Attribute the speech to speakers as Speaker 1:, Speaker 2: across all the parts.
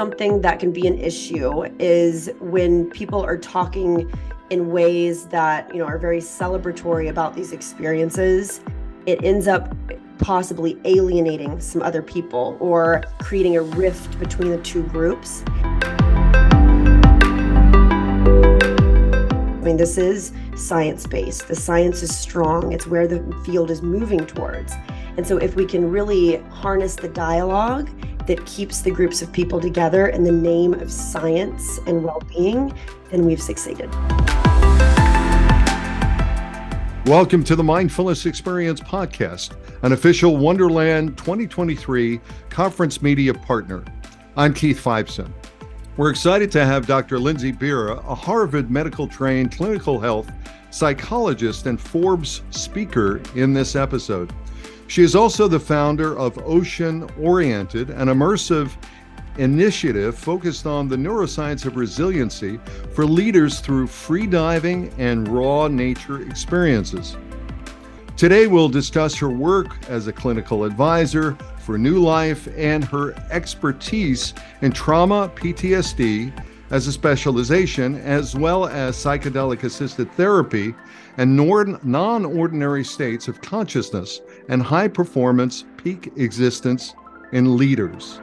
Speaker 1: something that can be an issue is when people are talking in ways that, you know, are very celebratory about these experiences. It ends up possibly alienating some other people or creating a rift between the two groups. I mean, this is science based. The science is strong, it's where the field is moving towards. And so, if we can really harness the dialogue that keeps the groups of people together in the name of science and well being, then we've succeeded.
Speaker 2: Welcome to the Mindfulness Experience Podcast, an official Wonderland 2023 conference media partner. I'm Keith Fiveson. We're excited to have Dr. Lindsay Bira, a Harvard medical trained clinical health psychologist and Forbes speaker, in this episode. She is also the founder of Ocean Oriented, an immersive initiative focused on the neuroscience of resiliency for leaders through free diving and raw nature experiences. Today, we'll discuss her work as a clinical advisor for NueLife and her expertise in trauma, PTSD as a specialization, as well as psychedelic assisted therapy and non ordinary states of consciousness and high performance peak existence in leaders.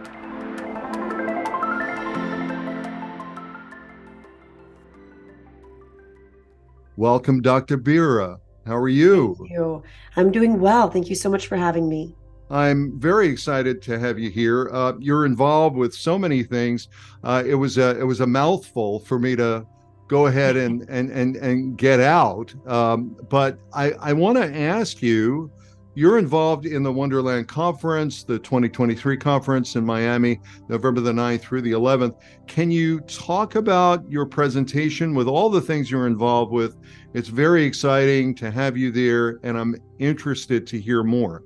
Speaker 2: Welcome, Dr. Bira. How are you?
Speaker 1: Thank you. I'm doing well. Thank you so much for having me.
Speaker 2: I'm very excited to have you here. Uh, you're involved with so many things. Uh, it was a it was a mouthful for me to go ahead and and and and get out. Um, but I I want to ask you. You're involved in the Wonderland Conference, the 2023 conference in Miami, November the 9th through the 11th. Can you talk about your presentation with all the things you're involved with? It's very exciting to have you there, and I'm interested to hear more.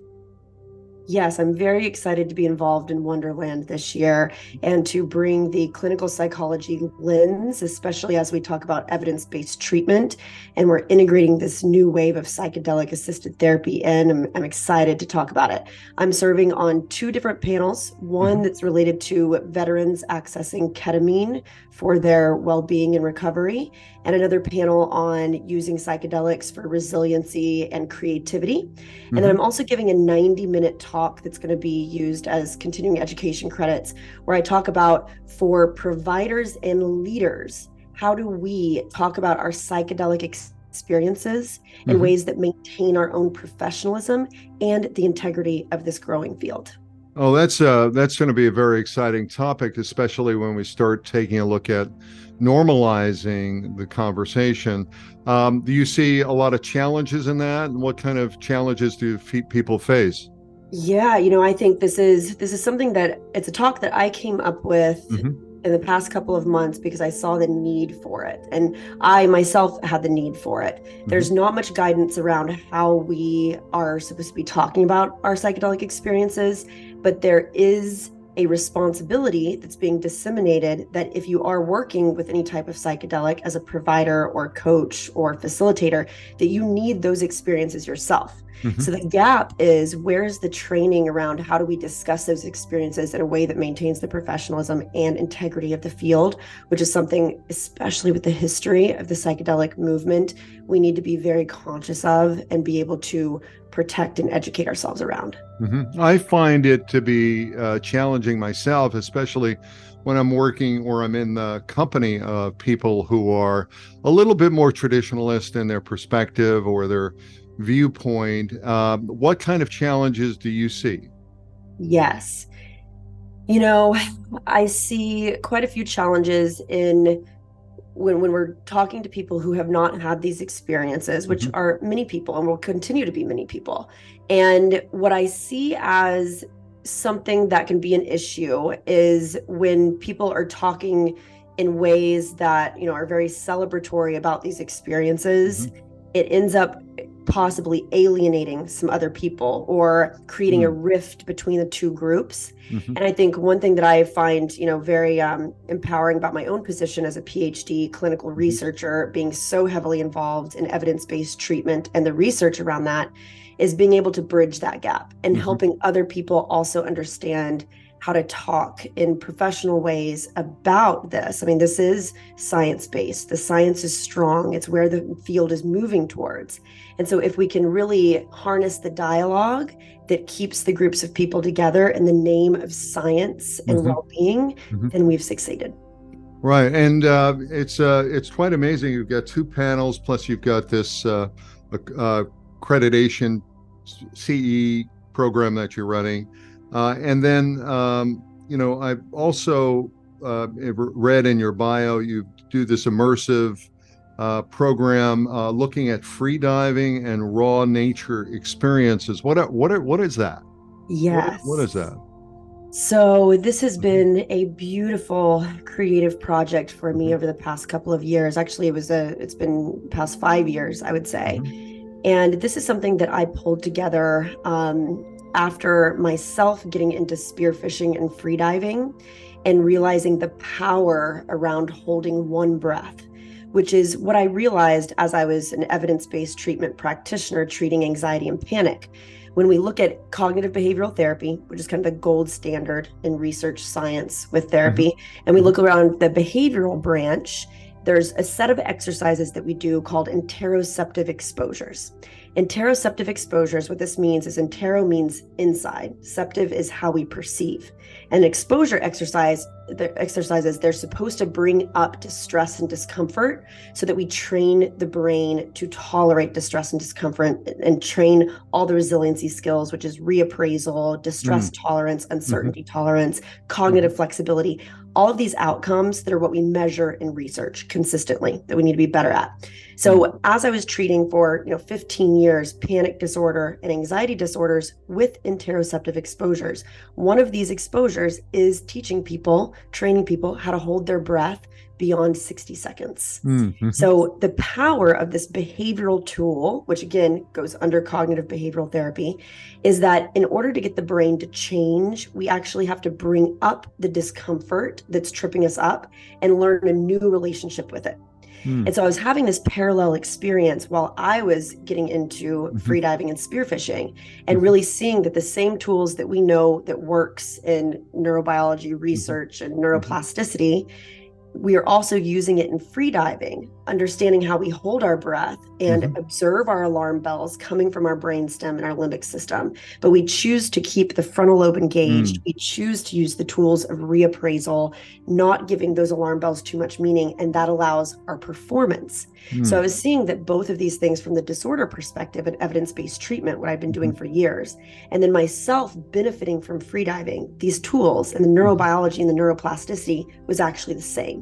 Speaker 1: Yes, I'm very excited to be involved in Wonderland this year and to bring the clinical psychology lens, especially as we talk about evidence based treatment. And we're integrating this new wave of psychedelic assisted therapy in. I'm, I'm, excited to talk about it. I'm serving on two different panels one mm-hmm. that's related to veterans accessing ketamine for their well being and recovery, and another panel on using psychedelics for resiliency and creativity. Mm-hmm. And then I'm also giving a 90 minute talk that's going to be used as continuing education credits, where I talk about for providers and leaders, how do we talk about our psychedelic experiences in mm-hmm. ways that maintain our own professionalism and the integrity of this growing field?
Speaker 2: Oh, that's uh, that's going to be a very exciting topic, especially when we start taking a look at normalizing the conversation. Um, do you see a lot of challenges in that, and what kind of challenges do people face?
Speaker 1: Yeah, you know, I think this is this is something that it's a talk that I came up with mm-hmm. in the past couple of months because I saw the need for it, and I myself had the need for it. Mm-hmm. There's not much guidance around how we are supposed to be talking about our psychedelic experiences but there is a responsibility that's being disseminated that if you are working with any type of psychedelic as a provider or coach or facilitator that you need those experiences yourself mm-hmm. so the gap is where's the training around how do we discuss those experiences in a way that maintains the professionalism and integrity of the field which is something especially with the history of the psychedelic movement we need to be very conscious of and be able to protect and educate ourselves around.
Speaker 2: Mm-hmm. I find it to be uh, challenging myself, especially when I'm working or I'm in the company of people who are a little bit more traditionalist in their perspective or their viewpoint. Um, what kind of challenges do you see?
Speaker 1: Yes. You know, I see quite a few challenges in when when we're talking to people who have not had these experiences which mm-hmm. are many people and will continue to be many people and what i see as something that can be an issue is when people are talking in ways that you know are very celebratory about these experiences mm-hmm. it ends up possibly alienating some other people or creating mm. a rift between the two groups mm-hmm. and i think one thing that i find you know very um, empowering about my own position as a phd clinical mm-hmm. researcher being so heavily involved in evidence-based treatment and the research around that is being able to bridge that gap and mm-hmm. helping other people also understand how to talk in professional ways about this. I mean, this is science based, the science is strong, it's where the field is moving towards. And so, if we can really harness the dialogue that keeps the groups of people together in the name of science and mm-hmm. well being, mm-hmm. then we've succeeded.
Speaker 2: Right, and uh, it's uh, it's quite amazing. You've got two panels, plus you've got this uh, uh accreditation CE program that you're running. Uh, and then, um, you know, I've also uh, read in your bio you do this immersive uh, program uh, looking at free diving and raw nature experiences. What what what is that?
Speaker 1: Yes.
Speaker 2: what, what is that?
Speaker 1: So this has been a beautiful creative project for me mm-hmm. over the past couple of years. Actually, it was a it's been past 5 years, I would say. Mm-hmm. And this is something that I pulled together um, after myself getting into spearfishing and freediving and realizing the power around holding one breath, which is what I realized as I was an evidence based treatment practitioner treating anxiety and panic. When we look at cognitive behavioral therapy, which is kind of the gold standard in research science with therapy, mm-hmm. and we look around the behavioral branch, there's a set of exercises that we do called interoceptive exposures. Interoceptive exposures, what this means is intero means inside, septive is how we perceive. And exposure exercise the exercises they're supposed to bring up distress and discomfort so that we train the brain to tolerate distress and discomfort and train all the resiliency skills which is reappraisal distress mm. tolerance uncertainty mm-hmm. tolerance cognitive mm. flexibility all of these outcomes that are what we measure in research consistently that we need to be better at so as i was treating for you know 15 years panic disorder and anxiety disorders with interoceptive exposures one of these exposures is teaching people training people how to hold their breath beyond 60 seconds. Mm-hmm. So, the power of this behavioral tool, which again goes under cognitive behavioral therapy, is that in order to get the brain to change, we actually have to bring up the discomfort that's tripping us up and learn a new relationship with it. Mm. And so I was having this parallel experience while I was getting into mm-hmm. freediving and spearfishing and mm-hmm. really seeing that the same tools that we know that works in neurobiology mm-hmm. research mm-hmm. and neuroplasticity we are also using it in free diving, understanding how we hold our breath and mm-hmm. observe our alarm bells coming from our brainstem and our limbic system. But we choose to keep the frontal lobe engaged. Mm. We choose to use the tools of reappraisal, not giving those alarm bells too much meaning, and that allows our performance. Mm. So I was seeing that both of these things from the disorder perspective and evidence-based treatment, what I've been doing mm-hmm. for years, and then myself benefiting from free diving, these tools and the mm-hmm. neurobiology and the neuroplasticity was actually the same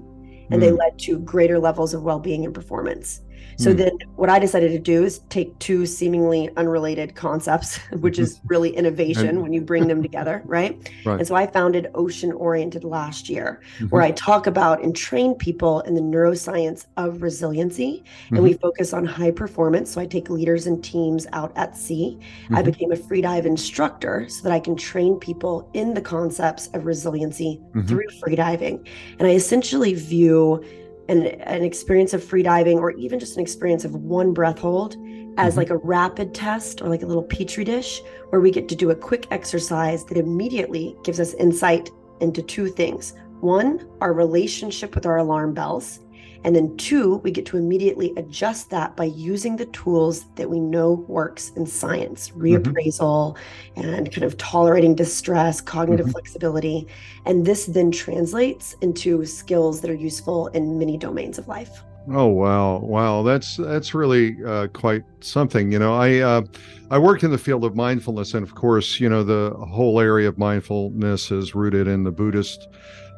Speaker 1: and mm. they led to greater levels of well-being and performance so mm. then what I decided to do is take two seemingly unrelated concepts, which is really innovation when you bring them together, right? right? And so I founded Ocean Oriented last year, mm-hmm. where I talk about and train people in the neuroscience of resiliency. Mm-hmm. And we mm-hmm. focus on high performance. So I take leaders and teams out at sea. Mm-hmm. I became a freedive instructor so that I can train people in the concepts of resiliency mm-hmm. through freediving. And I essentially view an, an experience of free diving or even just an experience of one breath hold as mm-hmm. like a rapid test or like a little petri dish where we get to do a quick exercise that immediately gives us insight into two things one our relationship with our alarm bells and then two, we get to immediately adjust that by using the tools that we know works in science, mm-hmm. reappraisal mm-hmm. and kind of tolerating distress, cognitive mm-hmm. flexibility. And this then translates into skills that are useful in many domains of life.
Speaker 2: Oh wow, wow! That's that's really uh, quite something. You know, I uh, I worked in the field of mindfulness, and of course, you know, the whole area of mindfulness is rooted in the Buddhist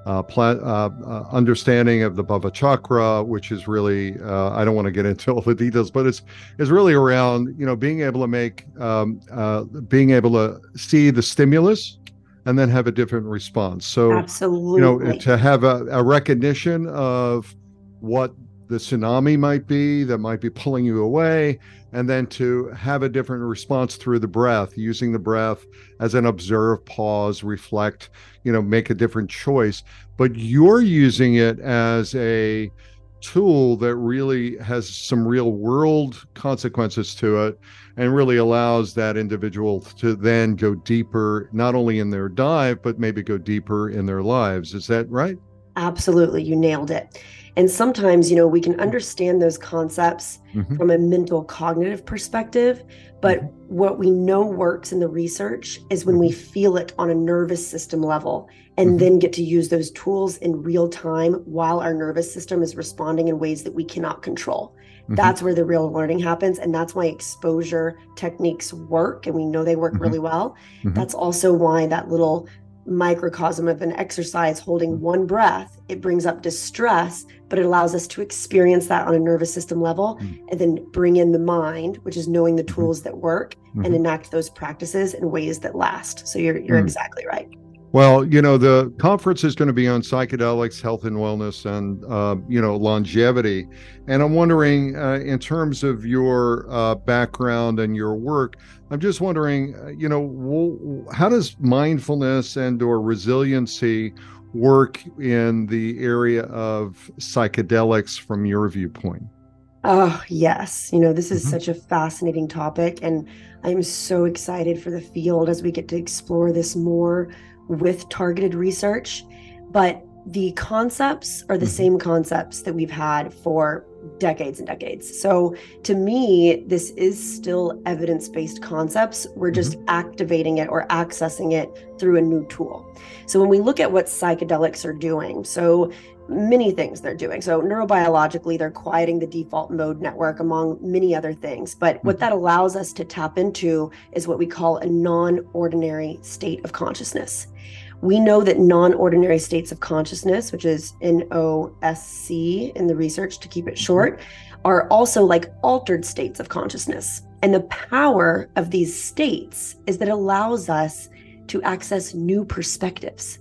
Speaker 2: uh, pla- uh, uh, understanding of the Bhava Chakra, which is really uh, I don't want to get into all the details, but it's it's really around you know being able to make um, uh, being able to see the stimulus and then have a different response. So
Speaker 1: absolutely,
Speaker 2: you know, to have a, a recognition of what the tsunami might be that might be pulling you away and then to have a different response through the breath using the breath as an observe pause reflect you know make a different choice but you're using it as a tool that really has some real world consequences to it and really allows that individual to then go deeper, not only in their dive, but maybe go deeper in their lives. Is that right?
Speaker 1: Absolutely. You nailed it. And sometimes, you know, we can understand those concepts mm-hmm. from a mental cognitive perspective, but mm-hmm. what we know works in the research is when we mm-hmm. feel it on a nervous system level and mm-hmm. then get to use those tools in real time while our nervous system is responding in ways that we cannot control. Mm-hmm. That's where the real learning happens. And that's why exposure techniques work. And we know they work mm-hmm. really well. Mm-hmm. That's also why that little microcosm of an exercise holding mm-hmm. one breath it brings up distress but it allows us to experience that on a nervous system level mm-hmm. and then bring in the mind which is knowing the mm-hmm. tools that work mm-hmm. and enact those practices in ways that last so you're you're mm. exactly right
Speaker 2: well, you know, the conference is going to be on psychedelics, health and wellness, and, uh, you know, longevity. And I'm wondering, uh, in terms of your uh, background and your work, I'm just wondering, uh, you know, how does mindfulness and or resiliency work in the area of psychedelics from your viewpoint?
Speaker 1: Oh, yes. You know, this is mm-hmm. such a fascinating topic. And I'm so excited for the field as we get to explore this more with targeted research, but the concepts are the mm-hmm. same concepts that we've had for decades and decades. So to me, this is still evidence based concepts. We're just mm-hmm. activating it or accessing it through a new tool. So when we look at what psychedelics are doing, so many things they're doing. So neurobiologically, they're quieting the default mode network among many other things. But what mm-hmm. that allows us to tap into is what we call a non ordinary state of consciousness. We know that non ordinary states of consciousness, which is NOSC in the research to keep it mm-hmm. short, are also like altered states of consciousness. And the power of these states is that it allows us to access new perspectives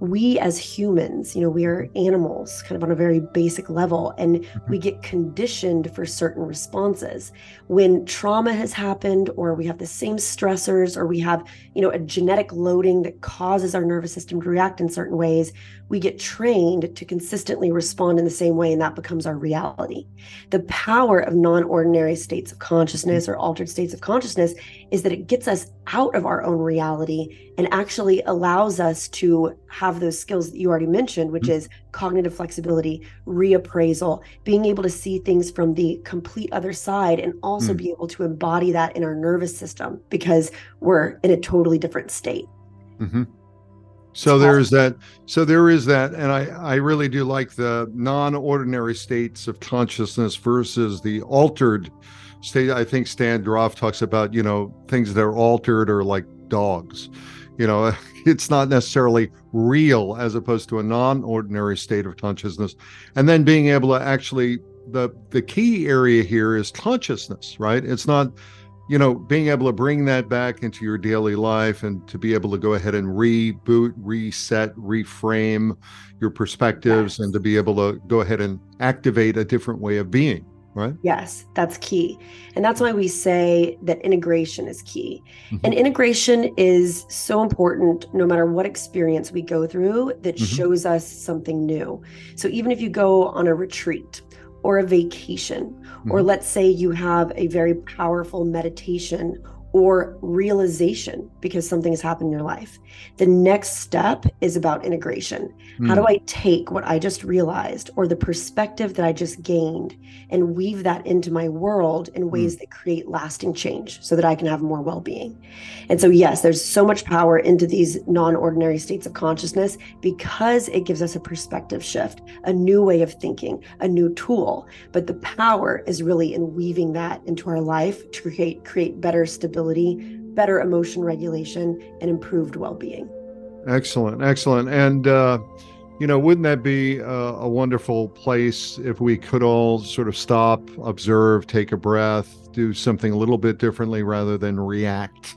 Speaker 1: we as humans, you know, we are animals kind of on a very basic level, and mm-hmm. we get conditioned for certain responses. When trauma has happened, or we have the same stressors, or we have, you know, a genetic loading that causes our nervous system to react in certain ways, we get trained to consistently respond in the same way, and that becomes our reality. The power of non ordinary states of consciousness or altered states of consciousness is that it gets us out of our own reality and actually allows us to have those skills that you already mentioned, which mm-hmm. is cognitive flexibility, reappraisal, being able to see things from the complete other side, and also mm. be able to embody that in our nervous system because we're in a totally different state.
Speaker 2: Mm-hmm. So there is that. So there is that, and I I really do like the non-ordinary states of consciousness versus the altered state. I think Stan Grof talks about you know things that are altered or like dogs. You know, it's not necessarily real as opposed to a non-ordinary state of consciousness, and then being able to actually the the key area here is consciousness, right? It's not you know, being able to bring that back into your daily life and to be able to go ahead and reboot, reset, reframe your perspectives yes. and to be able to go ahead and activate a different way of being, right?
Speaker 1: Yes, that's key. And that's why we say that integration is key. Mm-hmm. And integration is so important no matter what experience we go through that mm-hmm. shows us something new. So even if you go on a retreat, or a vacation, mm-hmm. or let's say you have a very powerful meditation or realization because something has happened in your life. The next step is about integration. Mm. How do hmm. I take what I just realized or the perspective that I just gained and weave that into my world in hmm. ways mm. that create lasting change so that I can have more well being? And so, yes, there's so much power into these non ordinary states of consciousness because it gives us a perspective shift, a new way of thinking, a new tool. But the power is really in weaving that into our life to create, create better stability better emotion regulation, and improved well being.
Speaker 2: Excellent, excellent. And, uh, you know, wouldn't that be a, a, wonderful place if we could all sort of stop, observe, take a breath, do something a little bit differently rather than react?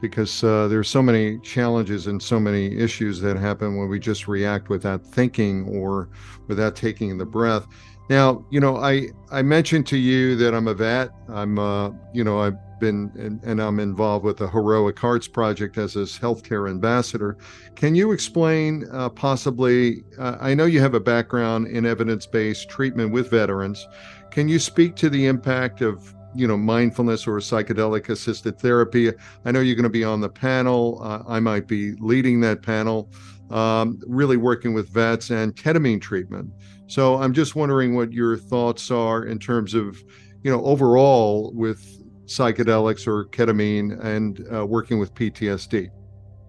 Speaker 2: Because uh, there's so many challenges and so many issues that happen when we just react without thinking or without taking the breath. Now, you know, I I mentioned to you that I'm a vet. I'm, uh, you know, I been and, I'm involved with the Heroic Hearts Project as a healthcare ambassador. Can you explain uh, possibly? Uh, I know you have a background in evidence-based treatment with veterans. Can you speak to the impact of you know mindfulness or psychedelic assisted therapy? I know you're going to be on the panel. Uh, I might be leading that panel. Um, really working with vets and ketamine treatment. So I'm just wondering what your thoughts are in terms of, you know, overall with psychedelics or ketamine and uh, working with PTSD.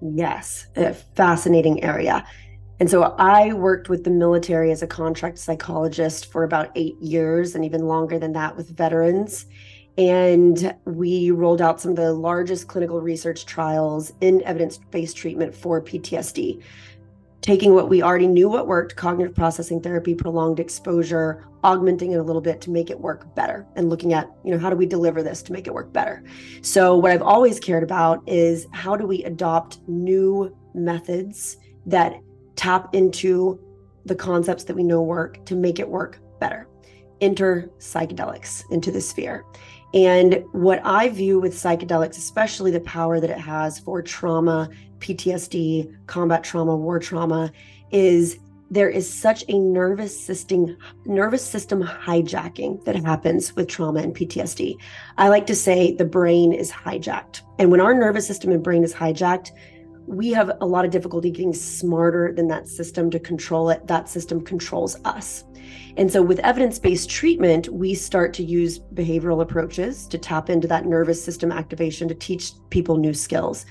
Speaker 1: Yes, a fascinating area. And so I worked with the military as a contract psychologist for about eight years and even longer than that with veterans. And we rolled out some of the largest clinical research trials in evidence based treatment for PTSD taking what we already knew what worked cognitive processing therapy prolonged exposure augmenting it a little bit to make it work better and looking at you know how do we deliver this to make it work better. So what i've always cared about is how do we adopt new methods that tap into the concepts that we know work to make it work better. Enter psychedelics into the sphere. And what I view with psychedelics, especially the power that it has for trauma, PTSD, combat trauma, war trauma, is there is such a nervous system nervous system hijacking that happens with trauma and PTSD. I like to say the brain is hijacked. And when our nervous system and brain is hijacked, we have a lot of difficulty getting smarter than that system to control it. That system controls us. And so, with evidence based treatment, we start to use behavioral approaches to tap into that nervous system activation to teach people new skills.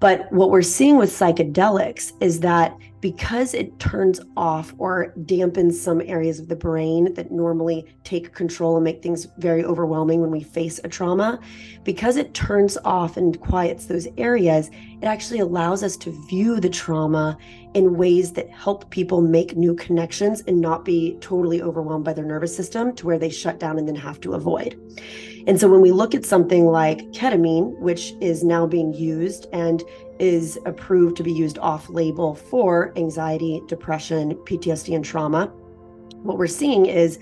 Speaker 1: But what we're seeing with psychedelics is that because it turns off or dampens some areas of the brain that normally take control and make things very overwhelming when we face a trauma, because it turns off and quiets those areas, it actually allows us to view the trauma in ways that help people make new connections and not be totally overwhelmed by their nervous system to where they shut down and then have to avoid. And so when we look at something like ketamine, which is now being used and is approved to be used off label for anxiety, depression, PTSD, and trauma, what we're seeing is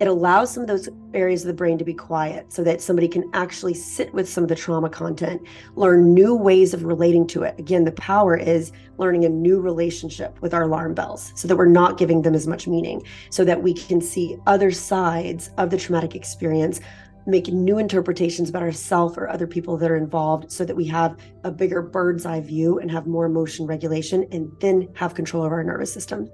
Speaker 1: it allows some of those areas of the brain to be quiet so that somebody can actually sit with some of the trauma content, learn new ways of relating to it. Again, the power is learning a new relationship with our alarm bells so that we're not giving them as much meaning, so that we can see other sides of the traumatic experience make new interpretations about ourselves or other people that are involved so that we have a bigger bird's eye view and have more emotion regulation and then have control of our nervous system.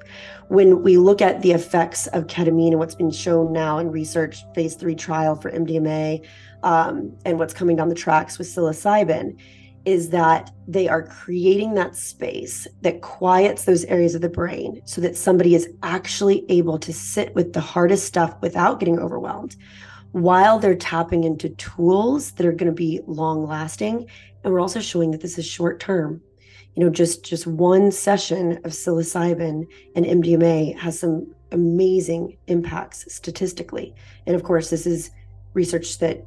Speaker 1: When we look at the effects of ketamine and what's been shown now in research, phase three trial for MDMA, um, and what's coming down the tracks with psilocybin, is that they are creating that space that quiets those areas of the brain so that somebody is actually able to sit with the hardest stuff without getting overwhelmed while they're tapping into tools that are going to be long lasting and we're also showing that this is short term. You know just just one session of psilocybin and mdma has some amazing impacts statistically. And of course this is research that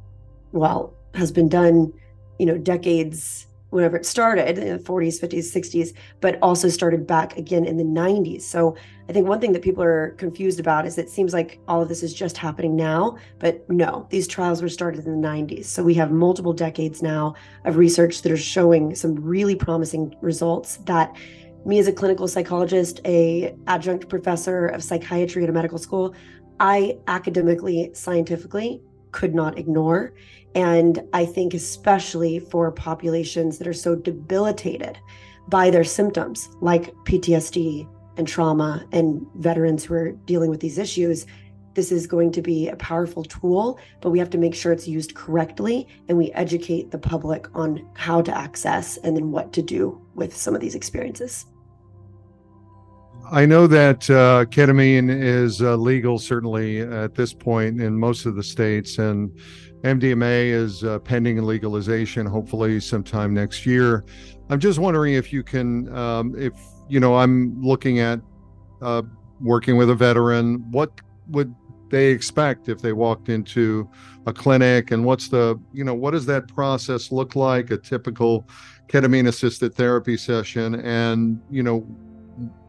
Speaker 1: well has been done you know decades whenever it started in the 40s, 50s, 60s, but also started back again in the 90s. So I think one thing that people are confused about is it seems like all of this is just happening now, but no, these trials were started in the 90s. So we have multiple decades now of research that are showing some really promising results that me as a clinical psychologist, a adjunct professor of psychiatry at a medical school, I academically, scientifically could not ignore. And I think, especially for populations that are so debilitated by their symptoms, like PTSD and trauma, and veterans who are dealing with these issues, this is going to be a powerful tool, but we have to make sure it's used correctly and we educate the public on how to access and then what to do with some of these experiences.
Speaker 2: I know that uh, ketamine is uh, legal, certainly at this point in most of the states, and MDMA is uh, pending legalization, hopefully sometime next year. I'm just wondering if you can, um, if you know, I'm looking at uh, working with a veteran. What would they expect if they walked into a clinic, and what's the, you know, what does that process look like? A typical ketamine-assisted therapy session, and you know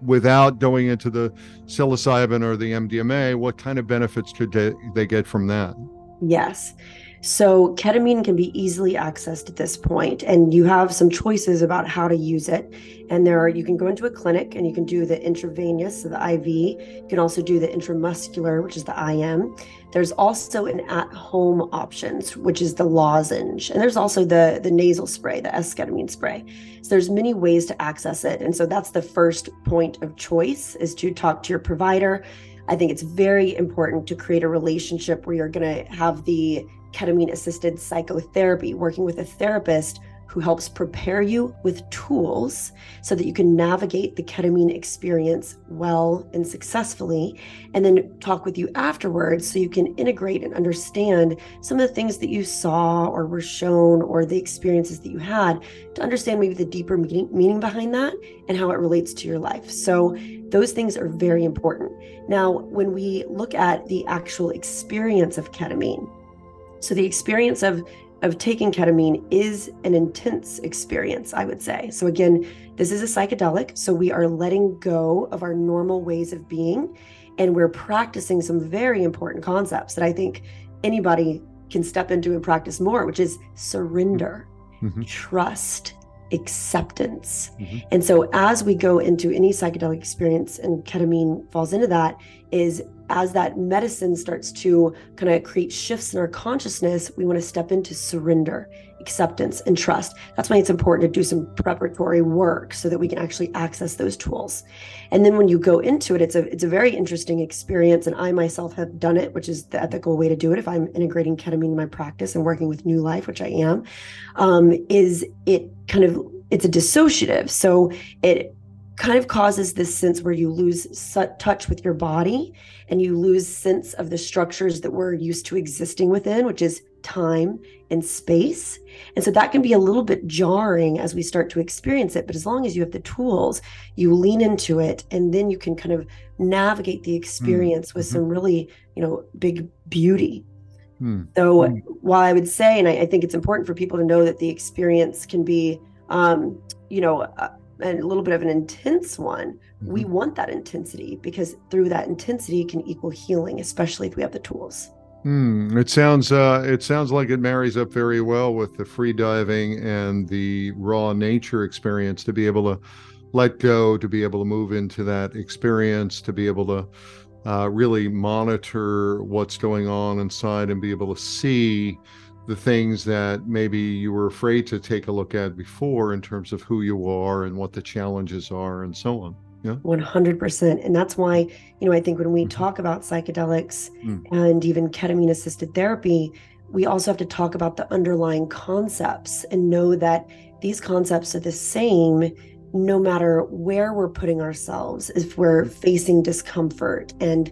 Speaker 2: without going into the psilocybin or the MDMA, what kind of benefits could they, they get from that?
Speaker 1: Yes. So, ketamine can be easily accessed at this point, and you have some choices about how to use it. And there are, you can go into a clinic and you can do the intravenous, so the IV. You can also do the intramuscular, which is the IM. There's also an at-home options, which is the lozenge, and there's also the the nasal spray, the esketamine spray. So there's many ways to access it, and so that's the first point of choice is to talk to your provider. I think it's very important to create a relationship where you're going to have the ketamine assisted psychotherapy, working with a therapist who helps prepare you with tools so that you can navigate the ketamine experience well and successfully, and then talk with you afterwards so you can integrate and understand some of the things that you saw or were shown or the experiences that you had to understand maybe the deeper meaning, meaning behind that and how it relates to your life. So, those things are very important. Now, when we look at the actual experience of ketamine, so the experience of of taking ketamine is an intense experience, I would say. So again, this is a psychedelic, so we are letting go of our normal ways of being and we're practicing some very important concepts that I think anybody can step into and practice more, which is surrender, mm-hmm. trust, acceptance. Mm-hmm. And so as we go into any psychedelic experience and ketamine falls into that is as that medicine starts to kind of create shifts in our consciousness, we want to step into surrender, acceptance, and trust. That's why it's important to do some preparatory work so that we can actually access those tools. And then when you go into it, it's a it's a very interesting experience. And I myself have done it, which is the ethical way to do it. If I'm integrating ketamine in my practice and working with NueLife, which I am, um, is it kind of it's a dissociative. So it kind of causes this sense where you lose touch with your body and you lose sense of the structures that we're used to existing within which is time and space and so that can be a little bit jarring as we start to experience it but as long as you have the tools you lean into it and then you can kind of navigate the experience mm-hmm. with some really you know big beauty mm-hmm. so mm. while i would say and I, I, think it's important for people to know that the experience can be um, you know uh, a little bit of an intense one, mm-hmm. we want that intensity because through that intensity can equal healing, especially if we have the tools.
Speaker 2: Mm, it sounds uh, it sounds like it marries up very well with the free diving and the raw nature experience to be able to let go, to be able to move into that experience, to be able to uh, really monitor what's going on inside and be able to see the things that maybe you were afraid to take a look at before in terms of who you are and what the challenges are and so on. Yeah.
Speaker 1: 100%. And that's why, you know, I think when we mm-hmm. talk about psychedelics mm. and even ketamine assisted therapy, we also have to talk about the underlying concepts and know that these concepts are the same no matter where we're putting ourselves if we're facing discomfort and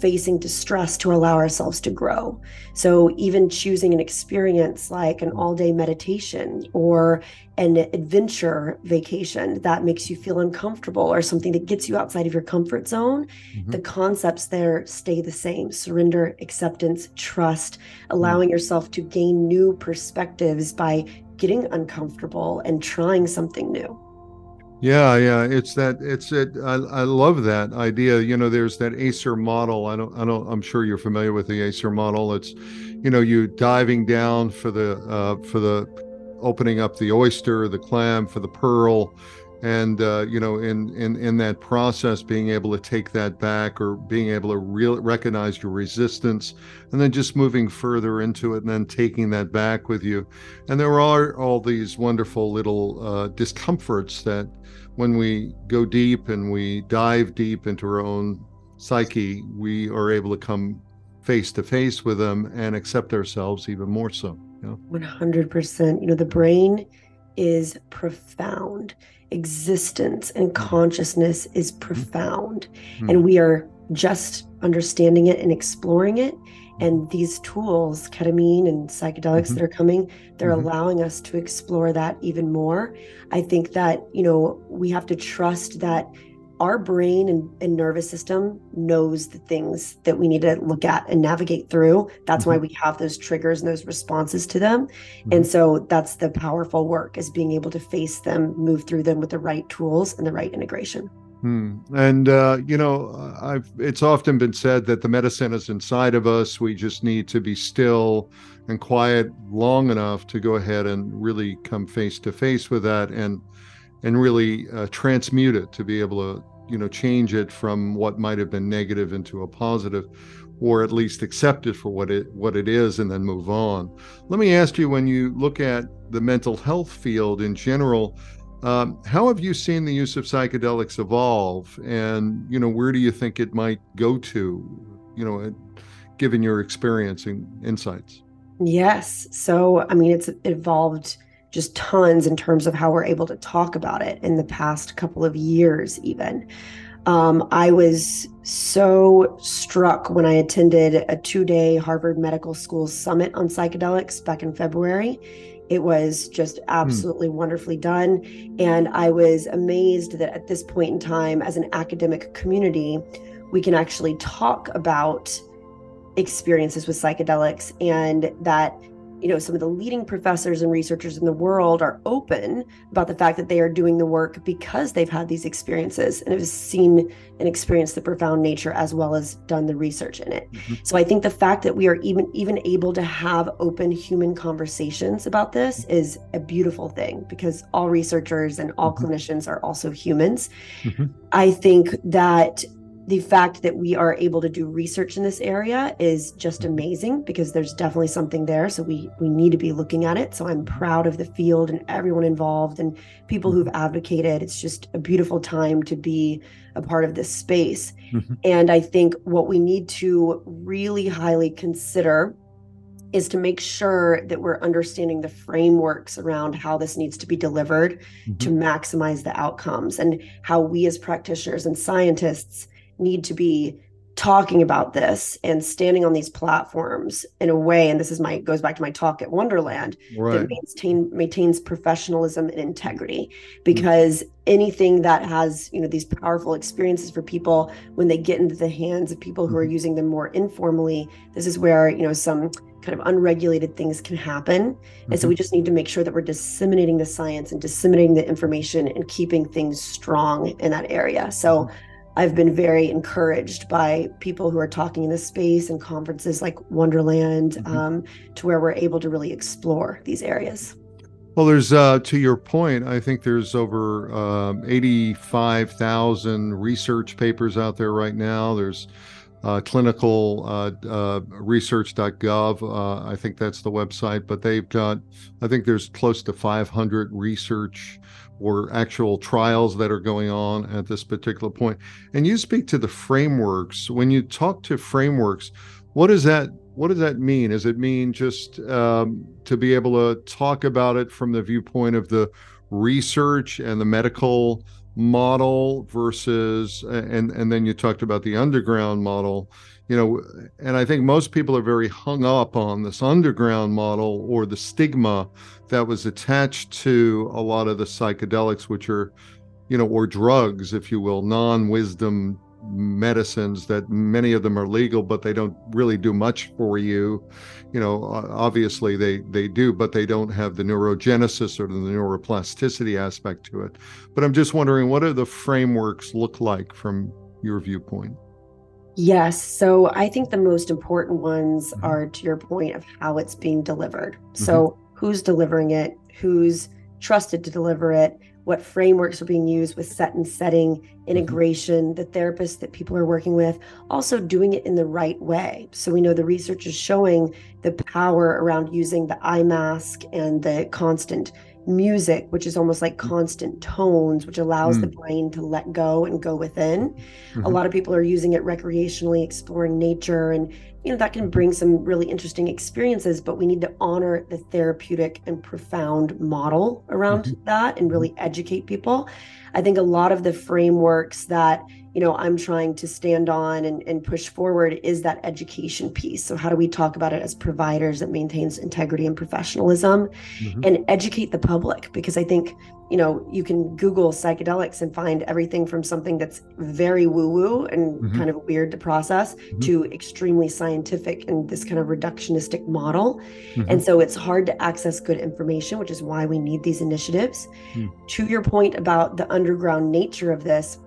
Speaker 1: facing distress to allow ourselves to grow. So, even choosing an experience like an all day meditation or an adventure vacation that makes you feel uncomfortable or something that gets you outside of your comfort zone, mm-hmm. the concepts there stay the same surrender, acceptance, trust, allowing mm-hmm. yourself to gain new perspectives by getting uncomfortable and trying something new.
Speaker 2: Yeah, yeah, it's that it's it. I, I love that idea. You know, there's that Acer model. I don't, I don't. I'm sure you're familiar with the Acer model. It's, you know, you diving down for the uh, for the opening up the oyster, the clam, for the pearl, and uh, you know in in in that process being able to take that back or being able to real recognize your resistance and then just moving further into it and then taking that back with you. And there are all these wonderful little uh, discomforts that when we go deep and we dive deep into our own psyche we are able to come face to face with them and accept ourselves even more so
Speaker 1: you know? 100% you know the brain is profound existence and mm-hmm. consciousness is mm-hmm. profound mm-hmm. and we are just understanding it and exploring it and these tools ketamine and psychedelics mm-hmm. that are coming they're mm-hmm. allowing us to explore that even more i think that you know we have to trust that our brain and, and, nervous system knows the things that we need to look at and navigate through. That's mm-hmm. why we have those triggers and those responses to them. Mm-hmm. And so that's the powerful work is being able to face them, move through them with the right tools and the right integration.
Speaker 2: Hmm. And uh, you know, I've it's often been said that the medicine is inside of us. We just need to be still and quiet long enough to go ahead and really come face to face with that and and really uh, transmute it to be able to you know change it from what might have been negative into a positive or at least accept it for what it what it is and then move on. Let me ask you when you look at the mental health field in general, um, how have you seen the use of psychedelics evolve, and you know where do you think it might go to? You know, given your experience and insights.
Speaker 1: Yes. So I mean, it's evolved just tons in terms of how we're able to talk about it in the past couple of years, even. Um, I was so struck when I attended a two day Harvard Medical School summit on psychedelics back in February. It was just hmm. absolutely mm. wonderfully done. And I was amazed that at this point in time, as an academic community, we can actually talk about experiences with psychedelics and that you know some of the leading professors and researchers in the world are open about the fact that they are doing the work because they've had these experiences and have seen and experienced the profound nature as well as done the research in it mm-hmm. so i think the fact that we are even even able to have open human conversations about this is a beautiful thing because all researchers and all mm-hmm. clinicians are also humans mm-hmm. i think that the fact that we are able to do research in this area is just mm-hmm. amazing because there's definitely something there so we we need to be looking at it so i'm proud of the field and everyone involved and people who've mm-hmm. advocated it's just a beautiful time to be a part of this space mm-hmm. and i think what we need to really highly consider is to make sure that we're understanding the frameworks around how this needs to be delivered mm-hmm. to maximize the outcomes and how we as practitioners and scientists need to be talking about this and standing on these platforms in a way and this is my goes back to my talk at wonderland right. that maintain, maintains professionalism and integrity because mm-hmm. anything that has you know these powerful experiences for people when they get into the hands of people who are mm-hmm. using them more informally this is where you know some kind of unregulated things can happen mm-hmm. and so we mm-hmm. just need to make sure that we're disseminating the science and disseminating the information and keeping things strong in that area so mm-hmm. I've been very encouraged by people who are talking in this space and conferences like Wonderland mm-hmm. um, to where we're able to really explore these areas.
Speaker 2: Well, there's uh, to your point. I think there's over um, 85,000 research papers out there right now. There's uh, clinical uh, uh, research.gov. Uh, I think that's the website, but they've got, I think there's close to 500 research or actual trials that are going on at this particular point. And you speak to the frameworks. When you talk to frameworks, what does that what does that mean? Does it mean just um, to be able to talk about it from the viewpoint of the research and the medical model versus and and then you talked about the underground model you know and i think most people are very hung up on this underground model or the stigma that was attached to a lot of the psychedelics which are you know or drugs if you will non-wisdom medicines that many of them are legal but they don't really do much for you. You know obviously they they do but they don't have the neurogenesis or the neuroplasticity aspect to it. But i'm just wondering what do the frameworks look like from your viewpoint
Speaker 1: yes so i think the most important ones mm-hmm. are to your point of how it's being delivered mm-hmm. so who's delivering it who's trusted to deliver it what frameworks are being used with set and setting mm-hmm. integration, the therapists that people are working with, also doing it in the right way. So we know the research is showing the power around using the eye mask and the constant music, which is almost like mm. constant tones, which allows mm. the brain to let go and go within. Mm-hmm. A lot of people are using it recreationally, exploring nature, and you know that can bring some really interesting experiences. But we need to honor the therapeutic and profound model around mm-hmm. that and really educate people. I think a lot of the frameworks that you know i'm trying to stand on and, and push forward is that education piece so how do we talk about it as providers that maintains integrity and professionalism mm-hmm. and educate the public because i think you know you can google psychedelics and find everything from something that's very woo woo and mm-hmm. kind of weird to process mm-hmm. to extremely scientific and this kind of reductionistic model mm-hmm. and so it's hard to access good information which is why we need these initiatives mm. to your point about the underground nature of this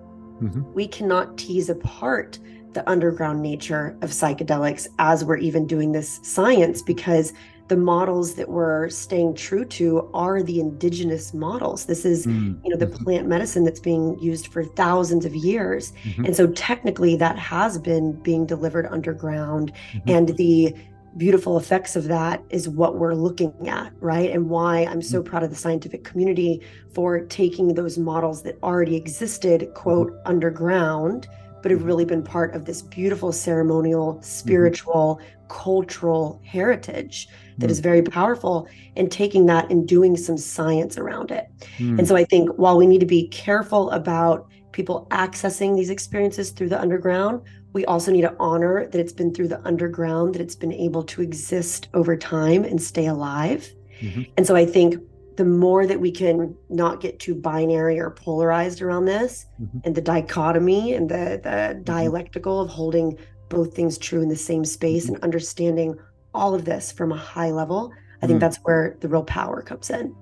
Speaker 1: mm-hmm. we cannot tease apart the underground nature of psychedelics as we're even doing this science because the models that we're staying true to are the indigenous models this is mm-hmm. you know the mm-hmm. plant medicine that's being used for thousands of years mm-hmm. and so technically that has been being delivered underground mm-hmm. and the beautiful effects of that is what we're looking at, right? And why I'm so mm-hmm. proud of the scientific community for taking those models that already existed, quote, mm-hmm. underground, but have mm-hmm. really been part of this beautiful ceremonial, spiritual, mm-hmm. cultural heritage that is very powerful, and taking that and doing some science around it. Mm. And so I think while we need to be careful about people accessing these experiences through the underground, we also need to honor that it's been through the underground, that it's been able to exist over time and stay alive. Mm-hmm. And so I think the more that we can not get too binary or polarized around this mm-hmm. and the dichotomy and the, the mm-hmm. dialectical of holding both things true in the same space mm-hmm. and understanding all of this from a high level, I think mm. that's where the real power comes in.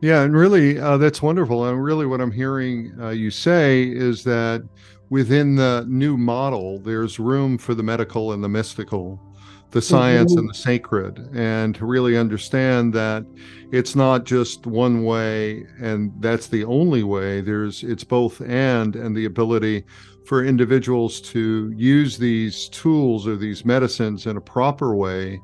Speaker 2: Yeah, and really, uh, that's wonderful. And really, what I'm hearing uh, you say is that within the new model, there's room for the medical and the mystical, the science mm-hmm. and the sacred, and to really understand that it's not just one way and that's the only way. There's it's both and, and the ability for individuals to use these tools or these medicines in a proper way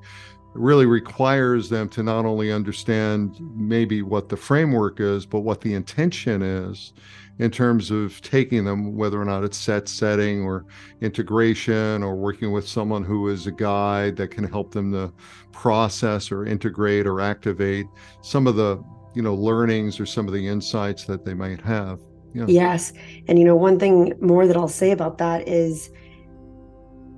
Speaker 2: really requires them to not only understand maybe what the framework is, but what the intention is in terms of taking them, whether or not it's set setting or integration or working with someone who is a guide that can help them to process or integrate or activate some of the you know learnings or some of the insights that they might have.
Speaker 1: Yeah. Yes. And you know, one thing more that I'll say about that is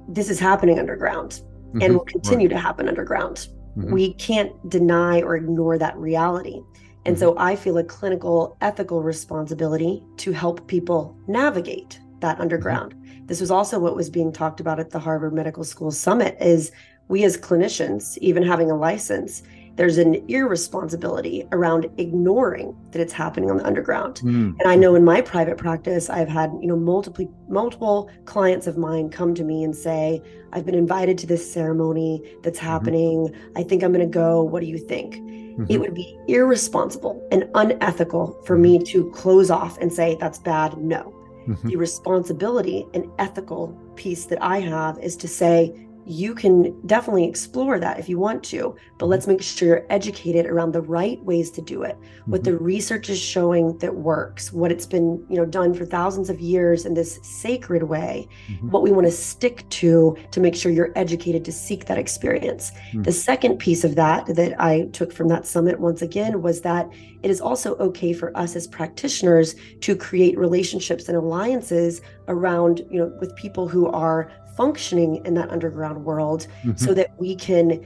Speaker 1: this is happening underground mm-hmm. and will continue right. to happen underground. Mm-hmm. We can't deny or ignore that reality. And so mm-hmm. I feel a clinical ethical responsibility to help people navigate that mm-hmm. underground. This was also what was being talked about at the Harvard Medical School Summit is we as clinicians, even having a license, there's an irresponsibility around ignoring that it's happening on the underground. Mm. And I know in my private practice, I've had, you know, multiple multiple clients of mine come to me and say, I've been invited to this ceremony that's mm-hmm. happening. Mm-hmm. I think I'm gonna go. What do you think? Mm-hmm. It would be irresponsible and unethical for me mm-hmm. to close off and say, that's bad. No. Mm-hmm. The responsibility and ethical piece that I have is to say, you can definitely explore that if you want to, but let's make sure you're educated around the right ways to do it. What mm-hmm. the research is showing that works, what it's been, you know, done for thousands of years in this sacred way, mm-hmm. what we want to stick to to make sure you're educated to seek that experience. Mm-hmm. The second piece of that that I took from that summit once again was that it is also okay for us as practitioners to create relationships and alliances around, you know, with people who are functioning in that underground world mm-hmm. so that we can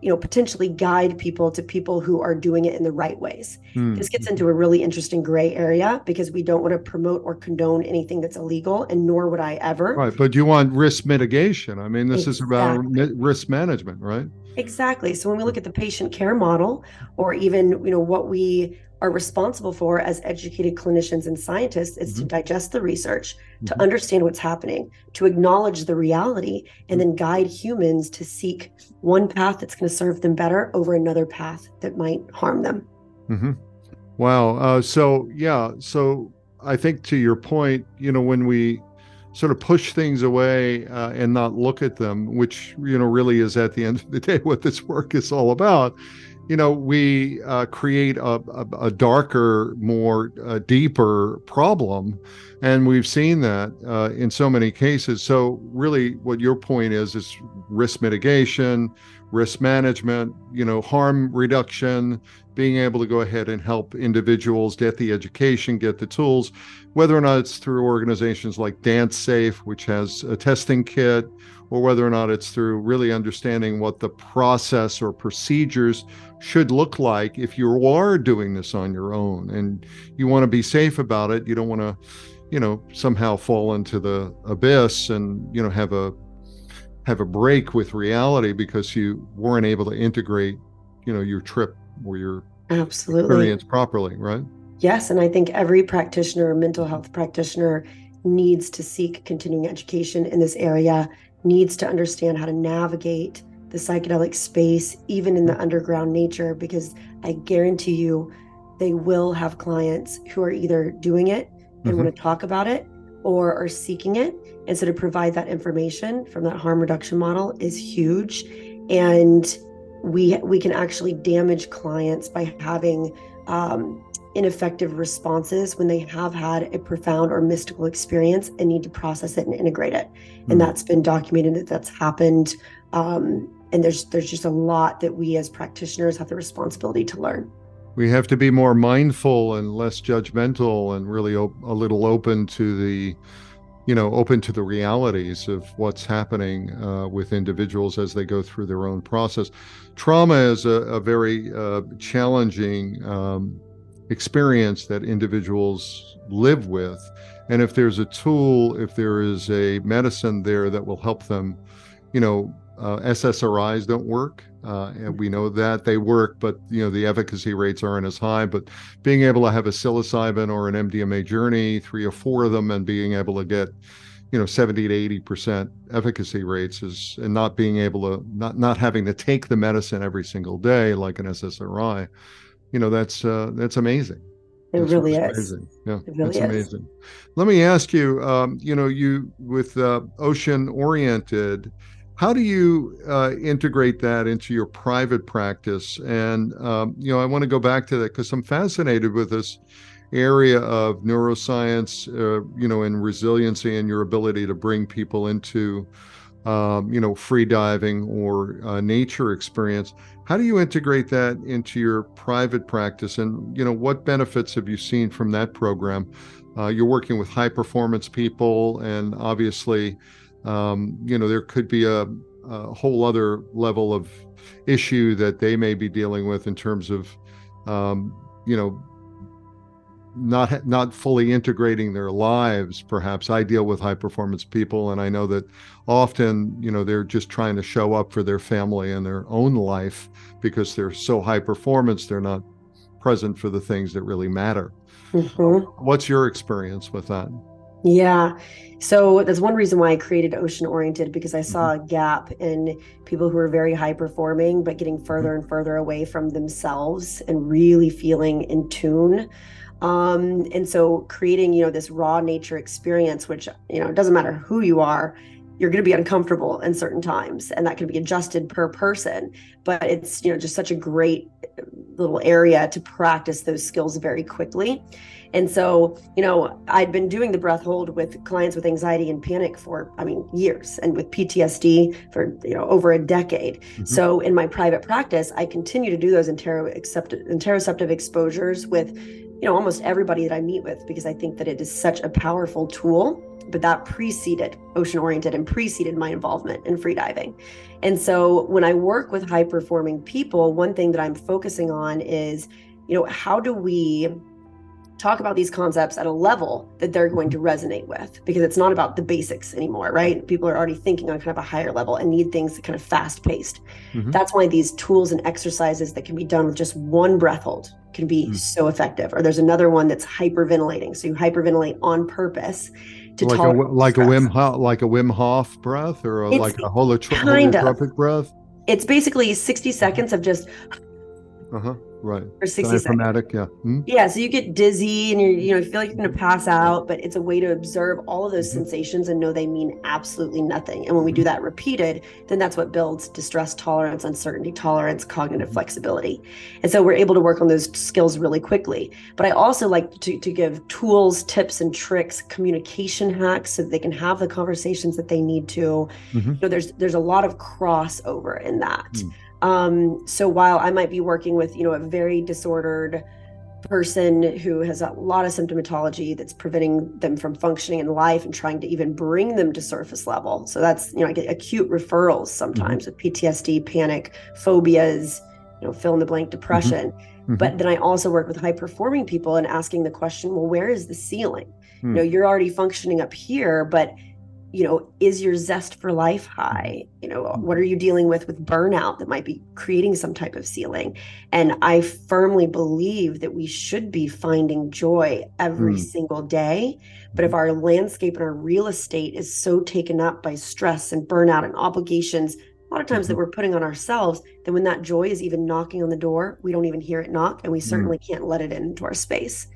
Speaker 1: you know potentially guide people to people who are doing it in the right ways mm. this gets into a really interesting gray area because we don't want to promote or condone anything that's illegal and nor would i ever
Speaker 2: right but you want risk mitigation i mean this exactly. is about risk management right
Speaker 1: exactly so when we look at the patient care model or even you know what we are responsible for as educated clinicians and scientists is mm-hmm. to digest the research, mm-hmm. to understand what's happening, to acknowledge the reality, and then guide humans to seek one path that's going to serve them better over another path that might harm them.
Speaker 2: Mm-hmm. Wow. Uh, so, yeah. So, I think to your point, you know, when we sort of push things away uh, and not look at them, which, you know, really is at the end of the day what this work is all about you know, we uh, create a, a, a, darker, more uh, deeper problem. And we've seen that uh, in so many cases. So, really, what your point is is risk mitigation, risk management, you know, harm reduction, being able to go ahead and help individuals get the education, get the tools, whether or not it's through organizations like DanceSafe, which has a testing kit, or whether or not it's through really understanding what the process or procedures should look like if you are doing this on your own and you want to be safe about it. You don't want to you know somehow fall into the abyss and you know have a have a break with reality because you weren't able to integrate you know your trip or your
Speaker 1: absolutely
Speaker 2: experience properly right
Speaker 1: yes and i think every practitioner mental health practitioner needs to seek continuing education in this area, needs to understand how to navigate the psychedelic space, even in the underground nature, because I guarantee you they will have clients who are either doing it and mm-hmm. want to talk about it or are seeking it. And so to provide that information from that harm reduction model is huge. And we we can actually damage clients by having um, ineffective responses when they have had a profound or mystical experience and need to process it and integrate it. Mm-hmm. And that's been documented that that's happened. Um, and there's there's just a lot that we as practitioners have the responsibility to learn
Speaker 2: we have to be more mindful and less judgmental and really op- a little open to the you know open to the realities of what's happening uh, with individuals as they go through their own process. Trauma is a, a very uh, challenging um, experience that individuals live with. And if there's a tool if there is a medicine there that will help them you know uh, ssris don't work uh, and we know that they work, but you know the efficacy rates aren't as high. But being able to have a psilocybin or an MDMA journey, three or four of them, and being able to get you know 70 to 80 percent efficacy rates is and not being able to not not having to take the medicine every single day like an SSRI, you know that's uh, that's amazing.
Speaker 1: It that's really is.
Speaker 2: Amazing. Yeah, it really that's amazing. Let me ask you, um, you know, you with uh, ocean oriented how do you uh, integrate that into your private practice? And um, you know, I want to go back to that because I'm fascinated with this area of neuroscience, uh, you know, and resiliency and your ability to bring people into, um, you know, free diving or uh, nature experience. How do you integrate that into your private practice? And you know, what benefits have you seen from that program? Uh, you're working with high performance people, and obviously um, you know, there could be a, a, whole other level of issue that they may be dealing with in terms of, um, you know, not not fully integrating their lives. Perhaps I deal with high performance people, and I know that often, you know, they're just trying to show up for their family and their own life because they're so high performance. They're not present for the things that really matter. Mm-hmm. What's your experience with that?
Speaker 1: Yeah. So that's one reason why I created Ocean Oriented because I saw mm-hmm. a gap in people who are very high performing, but getting further mm-hmm. and further away from themselves and really feeling in tune. Um, and so creating, you know, this raw nature experience, which, you know, it doesn't matter who you are, you're going to be uncomfortable in certain times and that can be adjusted per person but it's you know just such a great little area to practice those skills very quickly and so, you know, I'd been doing the breath hold with clients with anxiety and panic for, I mean, years and with PTSD for, you know, over a decade. Mm-hmm. So in my private practice, I continue to do those interoceptive exposures with, you know, almost everybody that I meet with because I think that it is such a powerful tool. But that preceded ocean oriented and preceded my involvement in freediving. And so when I work with high performing people, one thing that I'm focusing on is, you know, how do we talk about these concepts at a level that they're going to resonate with because it's not about the basics anymore right people are already thinking on kind of a higher level and need things that kind of fast paced mm-hmm. that's why these tools and exercises that can be done with just one breath hold can be mm-hmm. so effective or there's another one that's hyperventilating so you hyperventilate on purpose to
Speaker 2: like a like a Wim Hof, like a Wim Hof breath or a, like a holotro- holotropic breath?
Speaker 1: It's basically 60 seconds of just
Speaker 2: uh-huh right
Speaker 1: for 60 seconds
Speaker 2: yeah
Speaker 1: hmm? yeah so you get dizzy and you you know you feel like you're going to pass out but it's a way to observe all of those mm-hmm. sensations and know they mean absolutely nothing and when we do mm-hmm. that repeated then that's what builds distress tolerance uncertainty tolerance cognitive mm-hmm. flexibility and so we're able to work on those skills really quickly but i also like to, to give tools tips and tricks communication hacks so that they can have the conversations that they need to mm-hmm. you know there's there's a lot of crossover in that mm. Um, so while I might be working with, you know, a very disordered person who has a lot of symptomatology that's preventing them from functioning in life and trying to even bring them to surface level. So that's, you know, I get acute referrals sometimes mm-hmm. with PTSD, panic, phobias, you know, fill in the blank depression. Mm-hmm. Mm-hmm. But then I also work with high performing people and asking the question, well, where is the ceiling? You know, you're already functioning up here, but you know is your zest for life high you know what are you dealing with with burnout that might be creating some type of ceiling and i firmly believe that we should be finding joy every mm. single day but if our landscape and our real estate is so taken up by stress and burnout and obligations a lot of times mm-hmm. that we're putting on ourselves then when that joy is even knocking on the door we don't even hear it knock and we mm. certainly mm. can't let it into our space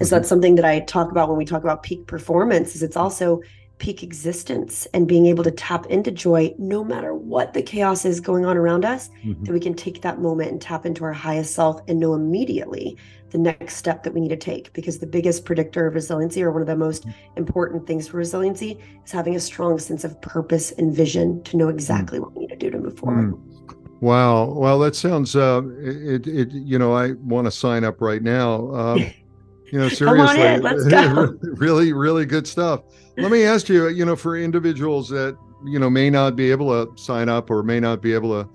Speaker 1: and so mm-hmm. that's something that i talk about when we talk about peak performance is it's also peak existence and being able to tap into joy no matter what the chaos is going on around us mm-hmm. that we can take that moment and tap into our highest self and know immediately the next step that we need to take because the biggest predictor of resiliency or one of the most mm-hmm. important things for resiliency is having a strong sense of purpose and vision to know mm. exactly mm-hmm. what we need to do to move forward
Speaker 2: mm. Wow. Well, that sounds, uh, it, it, you know, I want to sign up right now. Uh, you know, seriously,
Speaker 1: in,
Speaker 2: really, really good stuff. Let me ask you, you know, for individuals that, you know, may not be able to sign up or may not be able to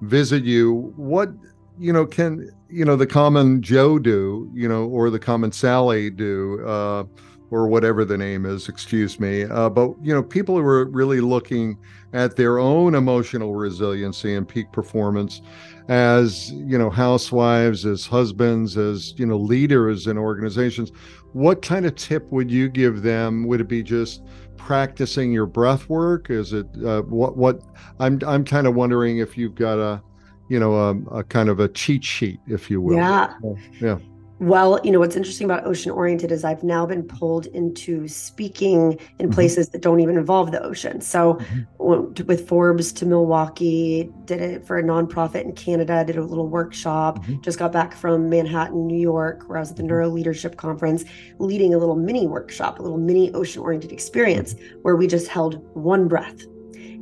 Speaker 2: visit you, what, you know, can, you know, the common Joe do, you know, or the common Sally do, uh, or whatever the name is, excuse me. Uh, but, you know, people who are really looking at their own emotional resiliency and peak performance as you know housewives as husbands as you know leaders in organizations what kind of tip would you give them? Would it be just practicing your breath work? Is it uh, what what i'm i'm kind of wondering if you've got a you know a, a kind of a cheat sheet if you will.
Speaker 1: Yeah.
Speaker 2: Yeah
Speaker 1: well, you know, what's interesting about ocean oriented is I've now been pulled into speaking in mm-hmm. places that don't even involve the ocean. So, mm-hmm. went with Forbes to Milwaukee, did it for a nonprofit in Canada, did a little workshop, mm-hmm. just got back from Manhattan, New York, where I was at the mm-hmm. Neuro Leadership Conference, leading a little mini workshop, a little mini ocean oriented experience mm-hmm. where we just held one breath.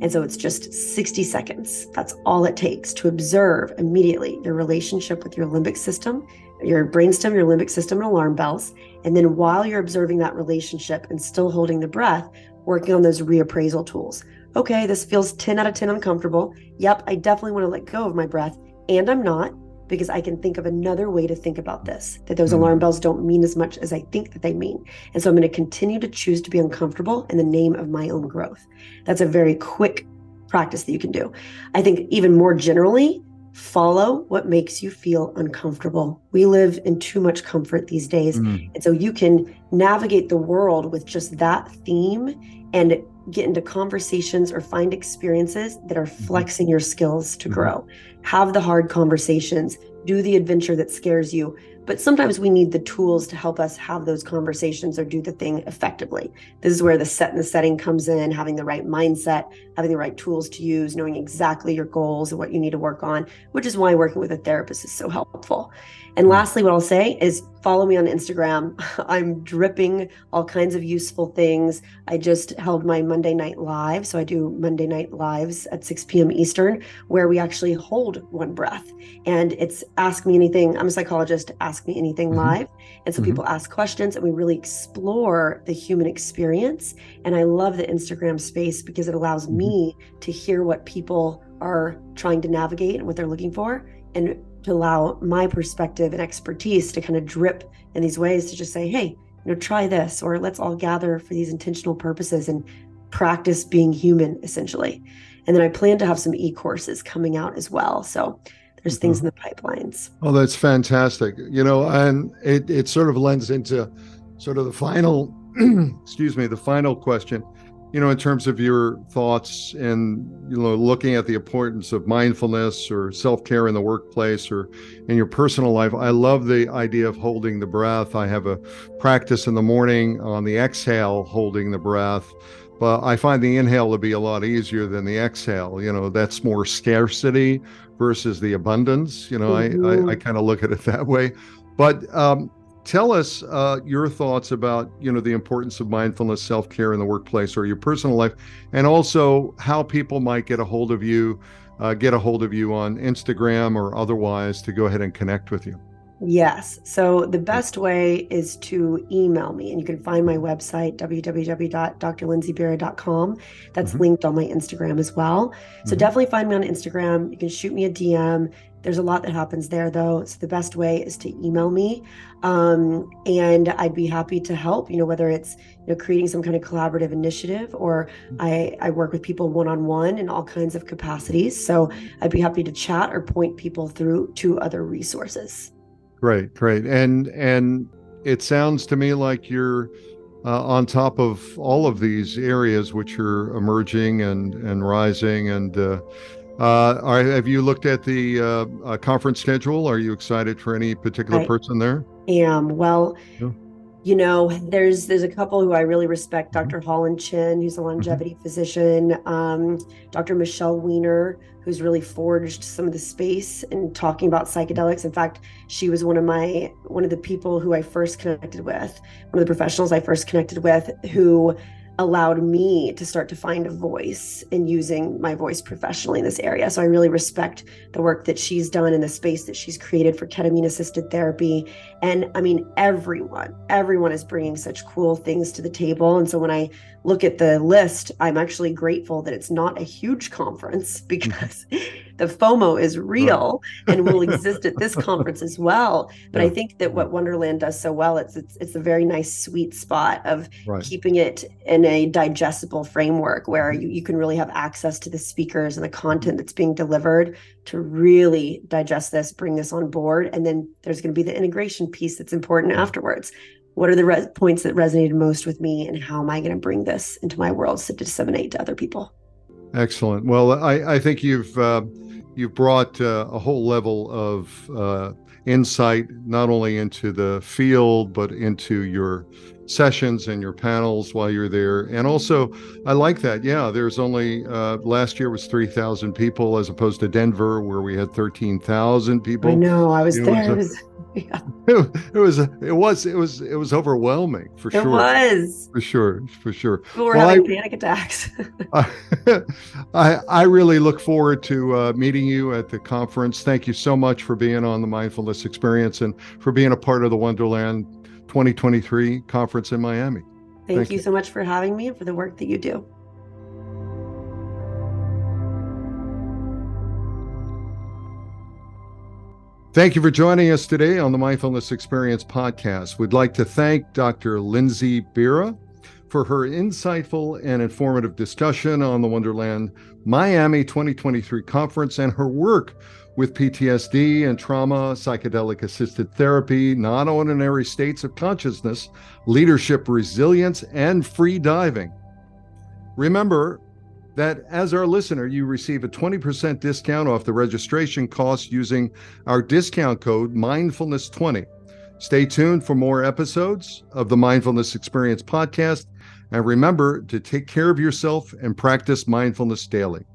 Speaker 1: And so it's just 60 seconds. That's all it takes to observe immediately your relationship with your limbic system your brainstem, your limbic system, and alarm bells. And then while you're observing that relationship and still holding the breath, working on those reappraisal tools. Okay, this feels 10 out of 10 uncomfortable. Yep, I definitely want to let go of my breath. And I'm not because I can think of another way to think about this that those mm-hmm. alarm bells don't mean as much as I think that they mean. And so I'm going to continue to choose to be uncomfortable in the name of my own growth. That's a very quick practice that you can do. I think even more generally, follow what makes you feel uncomfortable. We live in too much comfort these days. Mm. And so you can navigate the world with just that theme and get into conversations or find experiences that are mm-hmm. flexing your skills to mm-hmm. grow. Have the hard conversations, do the adventure that scares you, but sometimes we need the tools to help us have those conversations or do the thing effectively. This is where the set and the setting comes in, having the right mindset, having the right tools to use, knowing exactly your goals and what you need to work on, which is why working with a therapist is so helpful. And lastly, what I'll say is follow me on Instagram. I'm dripping all kinds of useful things. I just held my Monday night live. So I do Monday night lives at 6 p.m. Eastern, where we actually hold one breath. And it's ask me anything. I'm a psychologist, ask me anything mm-hmm. live. And so mm-hmm. people ask questions and we really explore the human experience. And I love the Instagram space because it allows mm-hmm. me to hear what people are trying to navigate and what they're looking for and to allow my perspective and expertise to kind of drip in these ways to just say, hey, you know, try this, or let's all gather for these intentional purposes and practice being human, essentially. And then I plan to have some e courses coming out as well. So there's things mm-hmm. in the pipelines.
Speaker 2: Oh, that's fantastic. You know, and it, it sort of lends into sort of the final, excuse me, the final question you know, in terms of your thoughts and, you know, looking at the importance of mindfulness or self care in the workplace or in your personal life, I love the idea of holding the breath. I have a practice in the morning on the exhale, holding the breath. But I find the inhale to be a lot easier than the exhale. You know, that's more scarcity versus the abundance. You know, mm-hmm. I, I, I kind of look at it that way. But um, tell us uh, your thoughts about you know the importance of mindfulness self-care in the workplace or your personal life and also how people might get a hold of you uh, get a hold of you on instagram or otherwise to go ahead and connect with you
Speaker 1: Yes. So the best way is to email me, and you can find my website, www.drlindsaybira.com. That's mm-hmm. linked on my Instagram as well. So mm-hmm. definitely find me on Instagram. You can shoot me a DM. There's a lot that happens there, though. So the best way is to email me, um, and I'd be happy to help. You know, whether it's you know creating some kind of collaborative initiative, or mm-hmm. I I work with people one on one in all kinds of capacities. So I'd be happy to chat or point people through to other resources.
Speaker 2: Great, great, and and it sounds to me like you're uh, on top of all of these areas which are emerging and and rising and. Uh, uh, are, have you looked at the uh, uh, conference schedule? Are you excited for any particular I person there?
Speaker 1: Am well. Yeah. You know, there's there's a couple who I really respect. Mm-hmm. Dr. Halland Chen, who's a mm-hmm. longevity mm-hmm. physician. Um, Dr. Michelle Weiner, who's really forged some of the space in talking about psychedelics. In fact, she was one of my one of the people who I first connected with, one of the professionals I first connected with, who allowed me to start to find a voice in using my voice professionally in this area. So I really respect the work that she's done in the space that she's created for ketamine assisted therapy. And I mean, everyone, everyone is bringing such cool things to the table. And so when I look at the list, I'm actually grateful that it's not a huge conference because the FOMO is real right. and will exist at this conference as well. But yeah. I think that what Wonderland does so well, it's it's it's a very nice sweet spot of right. keeping it in a digestible framework where mm-hmm. you, you can really have access to the speakers and the content that's being delivered to really digest this, bring this on board. And then there's going to be the integration piece that's important afterwards what are the points that resonated most with me and how am i going to bring this into my world to disseminate to other people?
Speaker 2: Excellent. Well i, I think you've uh, you've brought uh, a whole level of uh, insight not only into the field but into your sessions and your panels while you're there and also i like that yeah there's only uh, last year was 3000 people as opposed to denver where we had 13000 people i
Speaker 1: know i was there it was,
Speaker 2: yeah. it, was it was it was it was overwhelming for
Speaker 1: it
Speaker 2: sure.
Speaker 1: It was
Speaker 2: for sure for sure.
Speaker 1: People were well, having I, panic attacks.
Speaker 2: I I really look forward to uh, meeting you at the conference. Thank you so much for being on the mindfulness experience and for being a part of the Wonderland 2023 conference in Miami.
Speaker 1: Thank, Thank you, you so much for having me and for the work that you do.
Speaker 2: Thank you for joining us today on the Mindfulness Experience podcast. We'd like to thank Dr. Lindsay Bira for her insightful and informative discussion on the Wonderland Miami 2023 conference and her work with PTSD and trauma, psychedelic assisted therapy, non ordinary states of consciousness, leadership resilience, and free diving. Remember, that as our listener, you receive a 20% discount off the registration cost using our discount code mindfulness20. Stay tuned for more episodes of the Mindfulness Experience podcast. And remember to take care of yourself and practice mindfulness daily.